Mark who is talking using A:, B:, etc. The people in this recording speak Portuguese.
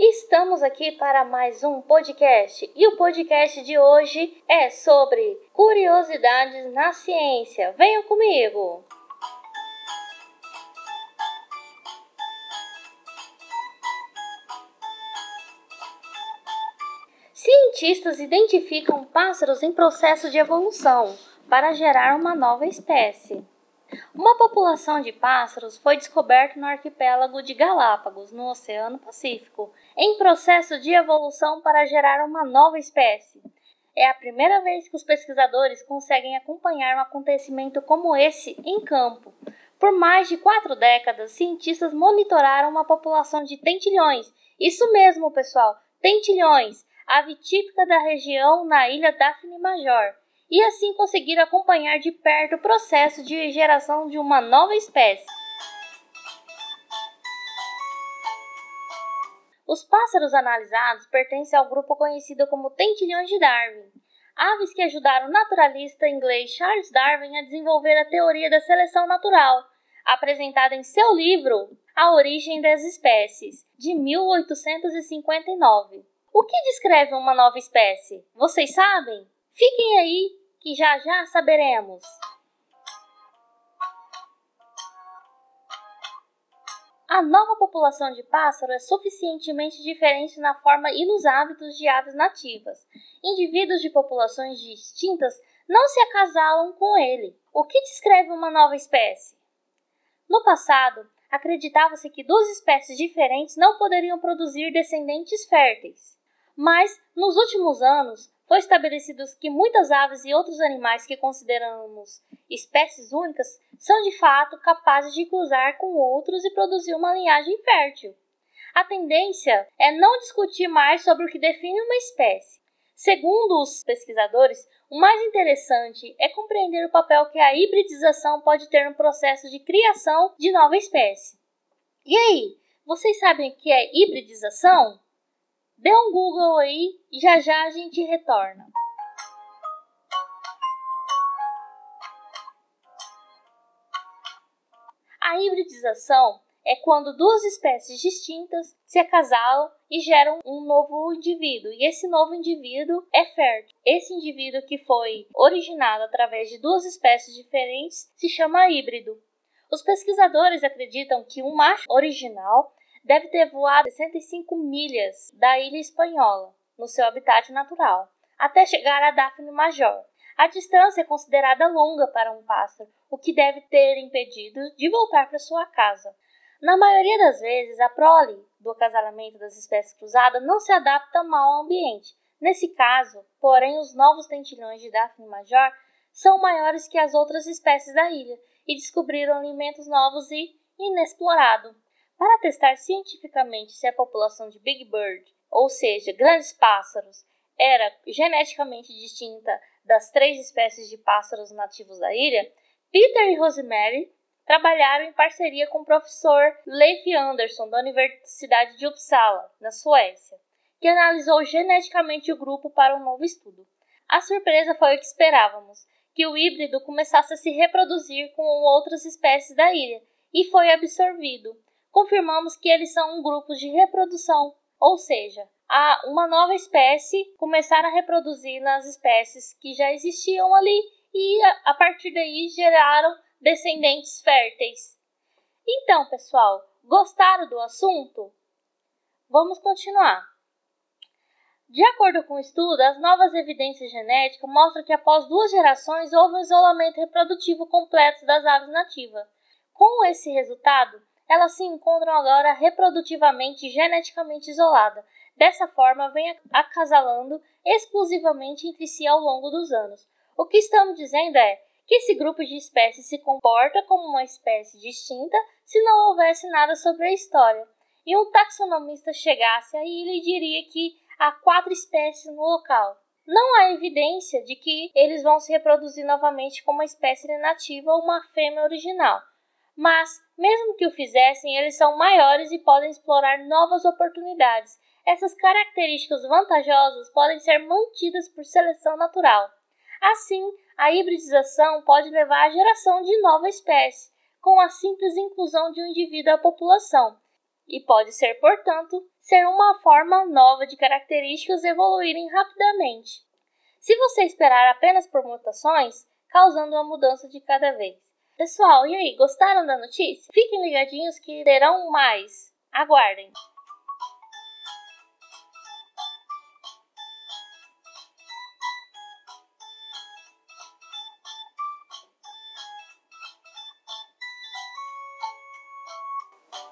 A: Estamos aqui para mais um podcast e o podcast de hoje é sobre curiosidades na ciência. Venham comigo! Cientistas identificam pássaros em processo de evolução para gerar uma nova espécie. Uma população de pássaros foi descoberta no arquipélago de Galápagos, no Oceano Pacífico, em processo de evolução para gerar uma nova espécie. É a primeira vez que os pesquisadores conseguem acompanhar um acontecimento como esse em campo. Por mais de quatro décadas, cientistas monitoraram uma população de tentilhões. Isso mesmo, pessoal, tentilhões, ave típica da região na ilha Daphne Major e assim conseguir acompanhar de perto o processo de geração de uma nova espécie. Os pássaros analisados pertencem ao grupo conhecido como tentilhões de Darwin, aves que ajudaram o naturalista inglês Charles Darwin a desenvolver a teoria da seleção natural, apresentada em seu livro A Origem das Espécies, de 1859. O que descreve uma nova espécie? Vocês sabem? Fiquem aí que já já saberemos. A nova população de pássaro é suficientemente diferente na forma e nos hábitos de aves nativas. Indivíduos de populações distintas não se acasalam com ele, o que descreve uma nova espécie. No passado, acreditava-se que duas espécies diferentes não poderiam produzir descendentes férteis. Mas, nos últimos anos, foi estabelecido que muitas aves e outros animais que consideramos espécies únicas são de fato capazes de cruzar com outros e produzir uma linhagem fértil. A tendência é não discutir mais sobre o que define uma espécie. Segundo os pesquisadores, o mais interessante é compreender o papel que a hibridização pode ter no processo de criação de nova espécie. E aí, vocês sabem o que é hibridização? Dê um Google aí e já já a gente retorna. A hibridização é quando duas espécies distintas se acasalam e geram um novo indivíduo, e esse novo indivíduo é fértil. Esse indivíduo que foi originado através de duas espécies diferentes se chama híbrido. Os pesquisadores acreditam que um macho original deve ter voado 65 milhas da ilha espanhola, no seu habitat natural, até chegar a Daphne Major. A distância é considerada longa para um pássaro, o que deve ter impedido de voltar para sua casa. Na maioria das vezes, a prole do acasalamento das espécies cruzadas não se adapta mal ao ambiente. Nesse caso, porém, os novos tentilhões de Daphne Major são maiores que as outras espécies da ilha e descobriram alimentos novos e inexplorados. Para testar cientificamente se a população de Big Bird, ou seja, grandes pássaros, era geneticamente distinta das três espécies de pássaros nativos da ilha, Peter e Rosemary trabalharam em parceria com o professor Leif Anderson, da Universidade de Uppsala, na Suécia, que analisou geneticamente o grupo para um novo estudo. A surpresa foi o que esperávamos, que o híbrido começasse a se reproduzir com outras espécies da ilha, e foi absorvido, confirmamos que eles são um grupo de reprodução, ou seja, a uma nova espécie começar a reproduzir nas espécies que já existiam ali e a partir daí geraram descendentes férteis. Então, pessoal, gostaram do assunto? Vamos continuar. De acordo com o estudo, as novas evidências genéticas mostram que após duas gerações houve um isolamento reprodutivo completo das aves nativas. Com esse resultado, elas se encontram agora reprodutivamente geneticamente isoladas. Dessa forma, vem acasalando exclusivamente entre si ao longo dos anos. O que estamos dizendo é que esse grupo de espécies se comporta como uma espécie distinta se não houvesse nada sobre a história. E um taxonomista chegasse aí ele diria que há quatro espécies no local. Não há evidência de que eles vão se reproduzir novamente como uma espécie nativa ou uma fêmea original mas, mesmo que o fizessem, eles são maiores e podem explorar novas oportunidades. Essas características vantajosas podem ser mantidas por seleção natural. Assim, a hibridização pode levar à geração de nova espécie, com a simples inclusão de um indivíduo à população. e pode ser, portanto, ser uma forma nova de características evoluírem rapidamente. Se você esperar apenas por mutações, causando uma mudança de cada vez. Pessoal, e aí, gostaram da notícia? Fiquem ligadinhos que terão mais. Aguardem!